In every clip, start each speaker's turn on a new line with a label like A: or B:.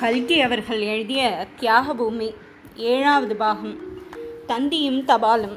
A: கல்கி அவர்கள் எழுதிய தியாகபூமி ஏழாவது பாகம். தந்தியும் தபாலும்.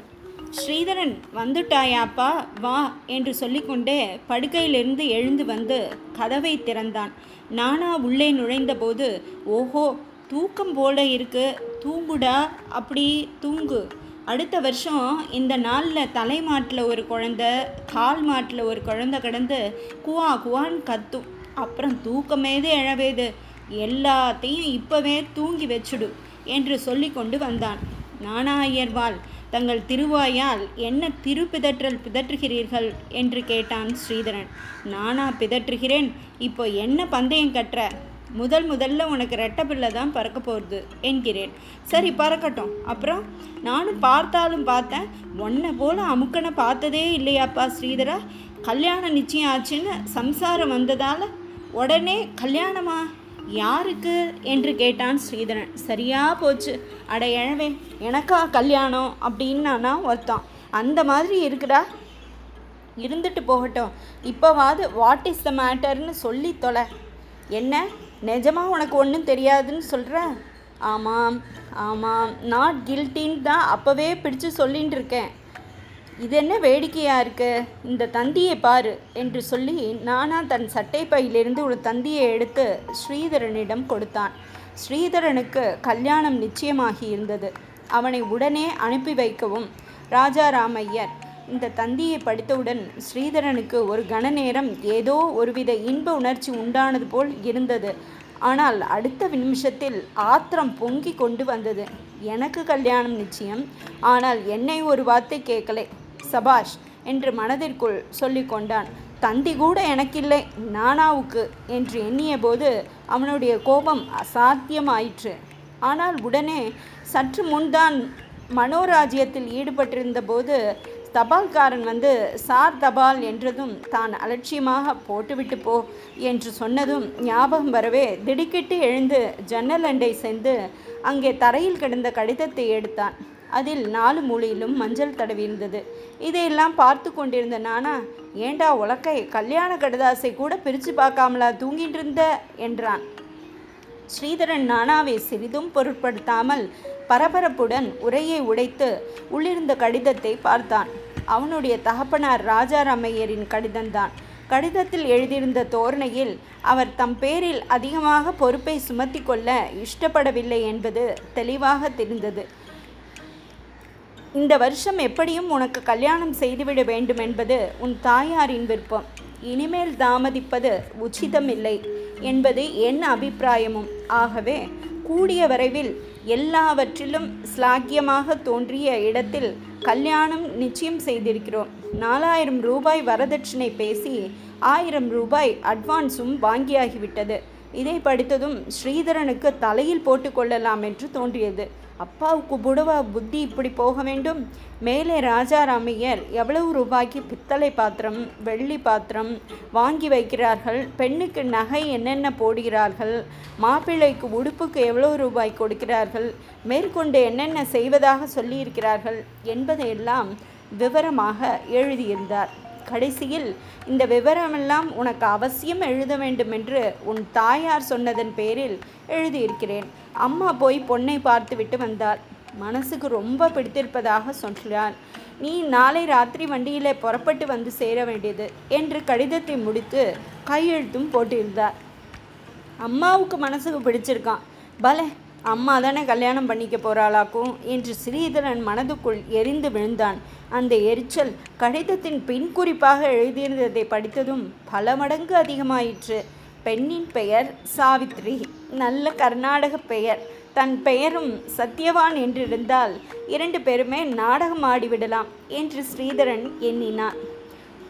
A: ஸ்ரீதரன் வந்துட்டாயாப்பா வா என்று சொல்லிக்கொண்டே படுக்கையிலிருந்து எழுந்து வந்து கதவை திறந்தான். நானா உள்ளே நுழைந்தபோது ஓஹோ தூக்கம் போல இருக்கு தூங்குடா அப்படி தூங்கு. அடுத்த வருஷம் இந்த நாளில் தலை மாட்டில் ஒரு குழந்த கால் மாட்டில் ஒரு குழந்த கிடந்து குவா குவான்னு கத்தும். அப்புறம் தூக்கமேது எழவேது. எல்லாத்தையும் இப்போவே தூங்கி வச்சுடு என்று சொல்லி கொண்டு வந்தான். நானா ஐயர்வாள் தங்கள் திருவாயால் என்ன திரு பிதற்றல் பிதற்றுகிறீர்கள்? என்று கேட்டான் ஸ்ரீதரன். நானா பிதற்றுகிறேன். இப்போ என்ன பந்தயம் கட்டுற? முதல் முதல்ல உனக்கு ரெட்டை பிள்ளை தான் பறக்க போகிறது என்கிறேன். சரி பறக்கட்டும். அப்புறம்? நானும் பார்த்தாலும் பார்த்தேன். உன்னை போல் அமுக்கனை பார்த்ததே இல்லையாப்பா ஸ்ரீதரா? கல்யாணம் நிச்சயம் ஆச்சுன்னு சம்சாரம் வந்ததால் உடனே கல்யாணமா? யாருக்கு என்று கேட்டான் ஸ்ரீதரன். சரியா போச்சு. அட எழவே எனக்கா கல்யாணம் அப்படின்னானா ஒருத்தான். அந்த மாதிரி இருக்குடா இருந்துட்டு போகட்டும். இப்போவாது வாட் இஸ் த மேட்டர்னு சொல்லி தொலை. என்ன? நிஜமாக உனக்கு ஒன்றும் தெரியாதுன்னு சொல்கிற ஆமாம் ஆமாம். நாட் கில்ட்டின்னு தான் அப்போவே பிடிச்சு சொல்லின்னு இருக்கேன். இது என்ன வேடிக்கையாக இருக்கு? இந்த தந்தியை பாரு என்று சொல்லி நானா தன் சட்டை பையிலிருந்து ஒரு தந்தியை எடுத்து ஸ்ரீதரனிடம் கொடுத்தான். ஸ்ரீதரனுக்கு கல்யாணம் நிச்சயமாகி இருந்தது. அவனை உடனே அனுப்பி வைக்கவும் ராஜாராமையர் இந்த தந்தியை படித்தவுடன் ஸ்ரீதரனுக்கு ஒரு கண நேரம் ஏதோ ஒருவித இன்ப உணர்ச்சி உண்டானது போல் இருந்தது. ஆனால் அடுத்த நிமிஷத்தில் ஆத்திரம் பொங்கி கொண்டு வந்தது. எனக்கு கல்யாணம் நிச்சயம். ஆனால் என்னை ஒரு வார்த்தை கேட்கலை. சபாஷ் என்று மனதிற்குள் சொல்லி கொண்டான். தந்தி கூட எனக்கில்லை நானாவுக்கு என்று எண்ணிய போது அவனுடைய கோபம் அசாத்தியமாயிற்று. ஆனால் உடனே சற்று முன்தான் மனோராஜ்யத்தில் ஈடுபட்டிருந்த போது தபால்காரன் வந்து சார் தபால் என்றதும் தான் அலட்சியமாக போட்டுவிட்டு போ என்று சொன்னதும் ஞாபகம் வரவே திடுக்கிட்டு எழுந்து ஜன்னல் அண்டை சென்று அங்கே தரையில் கிடந்த கடிதத்தை எடுத்தான். அதில் நாலு மூலையிலும் மஞ்சள் தடவியிருந்தது இதையெல்லாம் பார்த்து கொண்டிருந்த நானா ஏண்டா உலக்கை கல்யாண கடிதாசை கூட பிரித்து பார்க்காமலா தூங்கிட்டு இருந்த? என்றான். ஸ்ரீதரன் நானாவை சிறிதும் பொருட்படுத்தாமல் பரபரப்புடன் உரையை உடைத்து உள்ளிருந்த கடிதத்தை பார்த்தான். அவனுடைய தகப்பனார் ராஜாராமையரின் கடிதம்தான் கடிதத்தில் எழுதியிருந்த தோரணையில் அவர் தம் பேரில் அதிகமாக பொறுப்பை சுமத்தி கொள்ள இஷ்டப்படவில்லை என்பது தெளிவாக தெரிந்தது. இந்த வருஷம் எப்படியும் உனக்கு கல்யாணம் செய்துவிட வேண்டும் என்பது உன் தாயாரின் விருப்பம். இனிமேல் தாமதிப்பது உச்சிதமில்லை என்பது என் அபிப்பிராயமும். ஆகவே கூடிய வரைவில் எல்லாவற்றிலும் ஸ்லாக்கியமாக தோன்றிய இடத்தில் கல்யாணம் நிச்சயம் செய்திருக்கிறோம். நாலாயிரம் ரூபாய் வரதட்சணை பேசி ஆயிரம் ரூபாய் அட்வான்ஸும் வாங்கியாகிவிட்டது. இதை படித்ததும் ஸ்ரீதரனுக்கு தலையில் போட்டுக்கொள்ளலாம் என்று தோன்றியது. அப்பாவுக்கு புடவா புத்தி இப்படி போக வேண்டும்? மேலே ராஜாராமையர் எவ்வளவு ரூபாய்க்கு பித்தளை பாத்திரம் வெள்ளி பாத்திரம் வாங்கி வைக்கிறார்கள்? பெண்ணுக்கு நகை என்னென்ன போடுகிறார்கள்? மாப்பிள்ளைக்கு உடுப்புக்கு எவ்வளவு ரூபாய் கொடுக்கிறார்கள்? மேற்கொண்டு என்னென்ன செய்வதாக சொல்லியிருக்கிறார்கள்? என்பதையெல்லாம் விவரமாக எழுதியிருந்தார். கடைசியில் இந்த விவரமெல்லாம் உனக்கு அவசியம் எழுத வேண்டும் என்று உன் தாயார் சொன்னதன் பேரில் எழுதியிருக்கிறேன். அம்மா போய் பொண்ணை பார்த்துவிட்டு வந்தார் மனசுக்கு ரொம்ப பிடித்திருப்பதாக சொல்கிறார் நீ நாளை ராத்திரி வண்டியில் புறப்பட்டு வந்து சேர வேண்டியது என்று கடிதத்தை முடித்து கையெழுத்தும் போட்டிருந்தார் அம்மாவுக்கு மனசுக்கு பிடிச்சிருக்கான். பலே அம்மா தானே கல்யாணம் பண்ணிக்க போகிறாளாக்கும் என்று ஸ்ரீதரன் மனதுக்குள் எரிந்து விழுந்தான். அந்த எரிச்சல் கடிதத்தின் பின் குறிப்பாக எழுதியிருந்ததை படித்ததும் பல மடங்கு அதிகமாயிற்று. பெண்ணின் பெயர் சாவித்ரி நல்ல கர்நாடக பெயர். தன் பெயரும் சத்யவான் என்றிருந்தால் இரண்டு பேருமே நாடகம் ஆடிவிடலாம் என்று ஸ்ரீதரன் எண்ணினான்.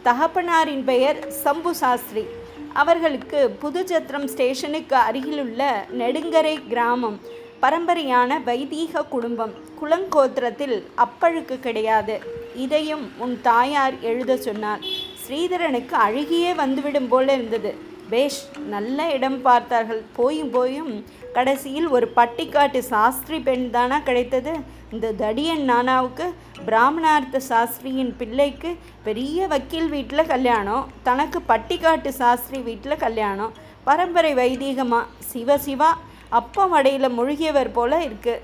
A: தகப்பனாரின் பெயர் சம்பு சாஸ்திரி. அவர்களுக்கு புதுச்சத்திரம் ஸ்டேஷனுக்கு அருகிலுள்ள நெடுங்கரை கிராமம். பரம்பரையான வைதீக குடும்பம் குலங்கோத்திரத்தில் அப்பழுக்கு கிடையாது. இதையும் உன் தாயார் எழுத சொன்னார். ஸ்ரீதரனுக்கு அழுகியே வந்துவிடும் போல இருந்தது. பேஷ் நல்ல இடம் பார்த்தார்கள். போயும் போயும் கடைசியில் ஒரு பட்டிக்காட்டு சாஸ்திரி பெண் தானா கிடைத்தது. இந்த தடியன் நானாவுக்கு பிராமணார்த்த சாஸ்திரியின் பிள்ளைக்கு பெரிய வக்கீல் வீட்டில் கல்யாணம் தனக்கு பட்டிக்காட்டு சாஸ்திரி வீட்டில் கல்யாணம் பரம்பரை வைதீகமாக சிவ சிவா அப்பம் அடையில் முழுகியவர் போல இருக்கு.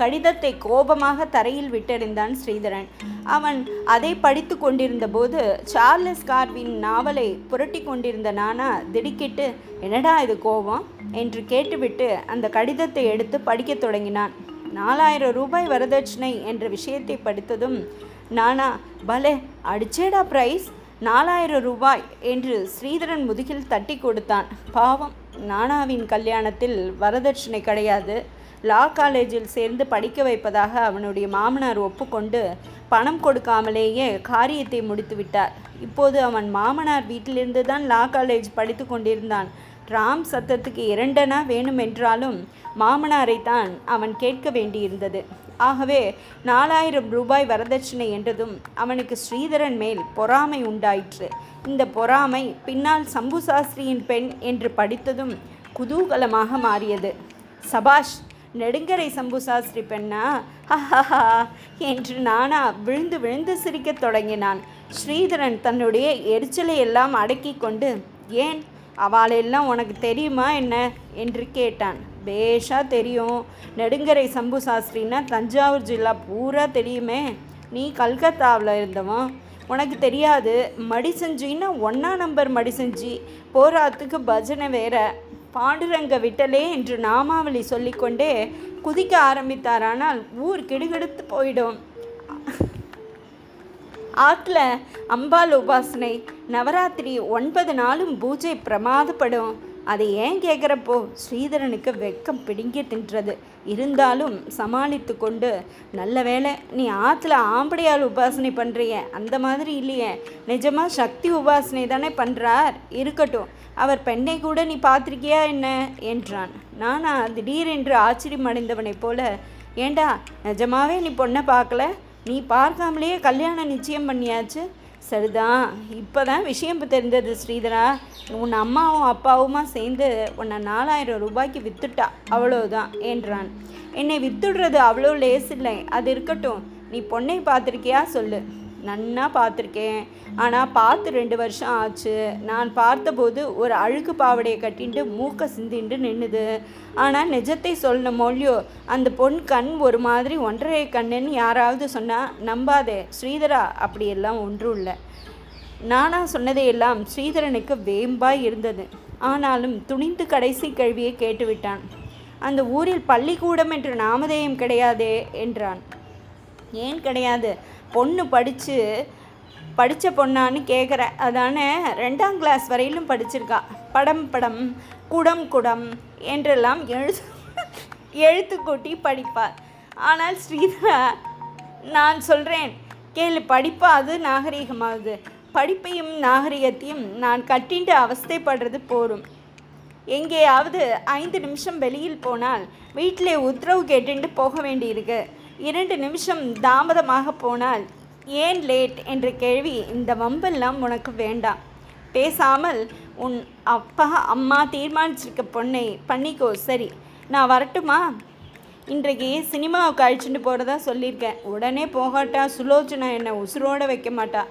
A: கடிதத்தை கோபமாக தரையில் விட்டெறிந்தான் ஸ்ரீதரன். அவன் அதை படித்து கொண்டிருந்த போது சார்லஸ் கார்வின் நாவலை புரட்டி கொண்டிருந்த நானா திடுக்கிட்டு என்னடா இது கோபம்? என்று கேட்டுவிட்டு அந்த கடிதத்தை எடுத்து படிக்கத் தொடங்கினான். நாலாயிரம் ரூபாய் வரதட்சணை என்ற விஷயத்தை படித்ததும் நானா பலே அடிச்சேடா பிரைஸ் நாலாயிரம் ரூபாய் என்று ஸ்ரீதரன் முதுகில் தட்டி கொடுத்தான். பாவம். நானாவின் கல்யாணத்தில் வரதட்சணை கிடையாது. லா காலேஜில் சேர்ந்து படிக்க வைப்பதாக அவனுடைய மாமனார் ஒப்புக்கொண்டு பணம் கொடுக்காமலேயே காரியத்தை முடித்து விட்டார் இப்போது அவன் மாமனார் வீட்டிலிருந்து தான் லா காலேஜ் படித்து கொண்டிருந்தான். ராம் சத்தத்துக்கு இரண்டனா வேணுமென்றாலும் மாமனாரை தான் அவன் கேட்க வேண்டியிருந்தது. ஆகவே நாலாயிரம் ரூபாய் வரதட்சணை என்றதும் அவனுக்கு ஸ்ரீதரன் மேல் பொறாமை உண்டாயிற்று. இந்த பொறாமை பின்னால் சம்பு சாஸ்திரியின் பெண் என்று படித்ததும் குதூகலமாக மாறியது. சபாஷ் நெடுங்கரை சம்பு சாஸ்திரி பெண்ணா? ஹஹஹா என்று நானா விழுந்து விழுந்து சிரிக்கத் தொடங்கினான். ஸ்ரீதரன் தன்னுடைய எரிச்சலை எல்லாம் அடக்கி கொண்டு ஏன்? அவளெல்லாம் உனக்கு தெரியுமா என்ன? என்று கேட்டான். பேஷாக தெரியும். நெடுங்கரை சம்பு சாஸ்திரின்னா தஞ்சாவூர் ஜில்லா பூரா தெரியுமே. நீ கல்கத்தாவில் இருந்தவன். உனக்கு தெரியாது. மடிசஞ்சின்னா ஒன்றா நம்பர் மடிசஞ்சி போராத்துக்கு பஜனை வேற. பாண்டுரங்க விட்டலே என்று நாமாவளி சொல்லிக்கொண்டே குதிக்க ஆரம்பித்தாரானால் ஊர் கிடுகிடுத்து போயிடும். ஆற்றுல அம்பாள் உபாசனை. நவராத்திரி ஒன்பது நாளும் பூஜை பிரமாதப்படும். அதை ஏன் கேட்குறப்போ ஸ்ரீதரனுக்கு வெக்கம் பிடுங்கி தின்றது இருந்தாலும் சமாளித்து கொண்டு நல்ல வேளை நீ ஆற்றுல ஆம்படையால் உபாசனை பண்ணுறிய அந்த மாதிரி இல்லையே. நிஜமாக சக்தி உபாசனை தானே பண்ணுறார் இருக்கட்டும் அவர் பெண்ணை கூட நீ பார்த்துருக்கியா என்ன? என்றான். நானா திடீரென்று ஆச்சரியம் அடைந்தவனைப் போல ஏண்டா நிஜமாவே நீ பொண்ணை பார்க்கல? நீ பார்க்காமலேயே கல்யாணம் நிச்சயம் பண்ணியாச்சு? சரிதான் இப்போ தான் விஷயம் தெரிந்தது ஸ்ரீதரா. உன் அம்மாவும் அப்பாவுமா சேர்ந்து உன்னை நாலாயிரம் ரூபாய்க்கு வித்துட்டா அவ்வளோதான் என்றான். என்னை வித்துடுறது அவ்வளோ லேஸ் இல்லை அது இருக்கட்டும் நீ பொண்ணை பார்த்துருக்கியா சொல்லு. நன்னா பார்த்துருக்கேன். ஆனால் பார்த்து ரெண்டு வருஷம் ஆச்சு. நான் பார்த்தபோது ஒரு அழுக்கு பாவடையை கட்டிண்டு மூக்க சிந்திண்டு நின்னுது. ஆனால் நிஜத்தை சொல்லணும் மொழியோ அந்த பொன் கண் ஒரு மாதிரி ஒன்றரை கண்ணுன்னு யாராவது சொன்னால் நம்பாதே ஸ்ரீதரா. அப்படியெல்லாம் ஒன்றும் இல்லை. நானா சொன்னதையெல்லாம் ஸ்ரீதரனுக்கு வேம்பாய் இருந்தது. ஆனாலும் துணிந்து கடைசி கேள்வியை கேட்டுவிட்டான். அந்த ஊரில் பள்ளிக்கூடம் என்று நாமதேயம் கிடையாதே என்றான். ஏன் கிடையாது? பொண்ணு படித்து படித்த பொண்ணான்னு கேட்குற அதானே ரெண்டாம் கிளாஸ் வரையிலும் படிச்சிருக்கா. படம் படம் குடம் குடம் என்றெல்லாம் எழுத்து எழுத்து கூட்டி படிப்பார் ஆனால் ஸ்ரீதரா நான் சொல்கிறேன் கேளு படிப்பாது நாகரிகமாகுது. படிப்பையும் நாகரிகத்தையும் நான் கட்டிண்டு அவஸ்தைப்படுறது போரும். எங்கேயாவது ஐந்து நிமிஷம் வெளியில் போனால் வீட்டிலே உத்தரவு கேட்டுட்டு போக வேண்டியிருக்கு. இரண்டு நிமிஷம் தாமதமாக போனால் ஏன் லேட்? என்ற கேள்வி இந்த வம்பெல்லாம் உனக்கு வேண்டாம். பேசாமல் உன் அப்பா அம்மா தீர்மானிச்சிருக்க பொண்ணை பண்ணிக்கோ. சரி நான் வரட்டுமா? இன்றைக்கு சினிமாவுக்கு அழிச்சுட்டு போகிறதா சொல்லியிருக்கேன். உடனே போகாட்டா சுலோச்சனா என்னை உசுரோட வைக்க மாட்டா.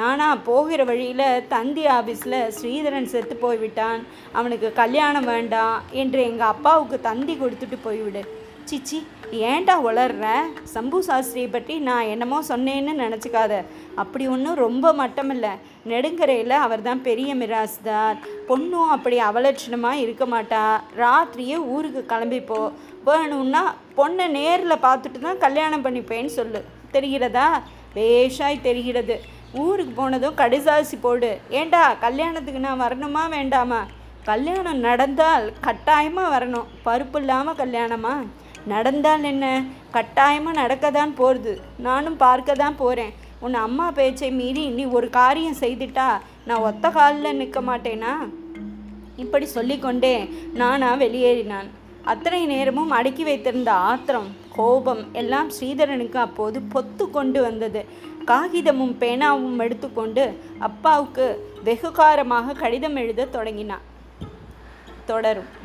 A: நானா போகிற வழியில் தந்தி ஆஃபீஸில் ஸ்ரீதரன் செத்து போய்விட்டான். அவனுக்கு கல்யாணம் வேண்டாம் என்று எங்கள் அப்பாவுக்கு தந்தி கொடுத்துட்டு போய்விடு. சிச்சி ஏன்டா வளர்ற? சம்பு சாஸ்திரியை பற்றி நான் என்னமோ சொன்னேன்னு நினச்சிக்காத. அப்படி ஒன்றும் ரொம்ப மட்டமில்லை. நெடுங்கரையில் அவர் தான் பெரிய மிராஸ்தார். பொண்ணும் அப்படி அவலட்சணமாக இருக்க மாட்டா. ராத்திரியே ஊருக்கு கிளம்பிப்போ. வேணும்னா பொண்ணை நேரில் பார்த்துட்டு தான் கல்யாணம் பண்ணிப்பேன்னு சொல்லு. தெரிகிறதா? வேஷாய் தெரிகிறது. ஊருக்கு போனதும் கடிசாசி போடு. ஏண்டா கல்யாணத்துக்கு நான் வரணுமா வேண்டாமா? கல்யாணம் நடந்தால் கட்டாயமாக வரணும். பருப்பு இல்லாமல் கல்யாணமா? நடந்தால் என்ன? கட்டாயமாக நடக்க தான் போகிறது நானும் பார்க்க தான் போகிறேன் உன் அம்மா பேச்சை மீறி நீ ஒரு காரியம் செய்துட்டா நான் ஒத்த காலில் நிற்க மாட்டேனா? இப்படி சொல்லிக்கொண்டே நானா வெளியேறினான். அத்தனை நேரமும் அடக்கி வைத்திருந்த ஆத்திரம் கோபம் எல்லாம் ஸ்ரீதரனுக்கு அப்போது பொத்து கொண்டு வந்தது. காகிதமும் பேனாவும் எடுத்துக்கொண்டு அப்பாவுக்கு வெகுகாரமாக கடிதம் எழுத தொடங்கினான். தொடரும்.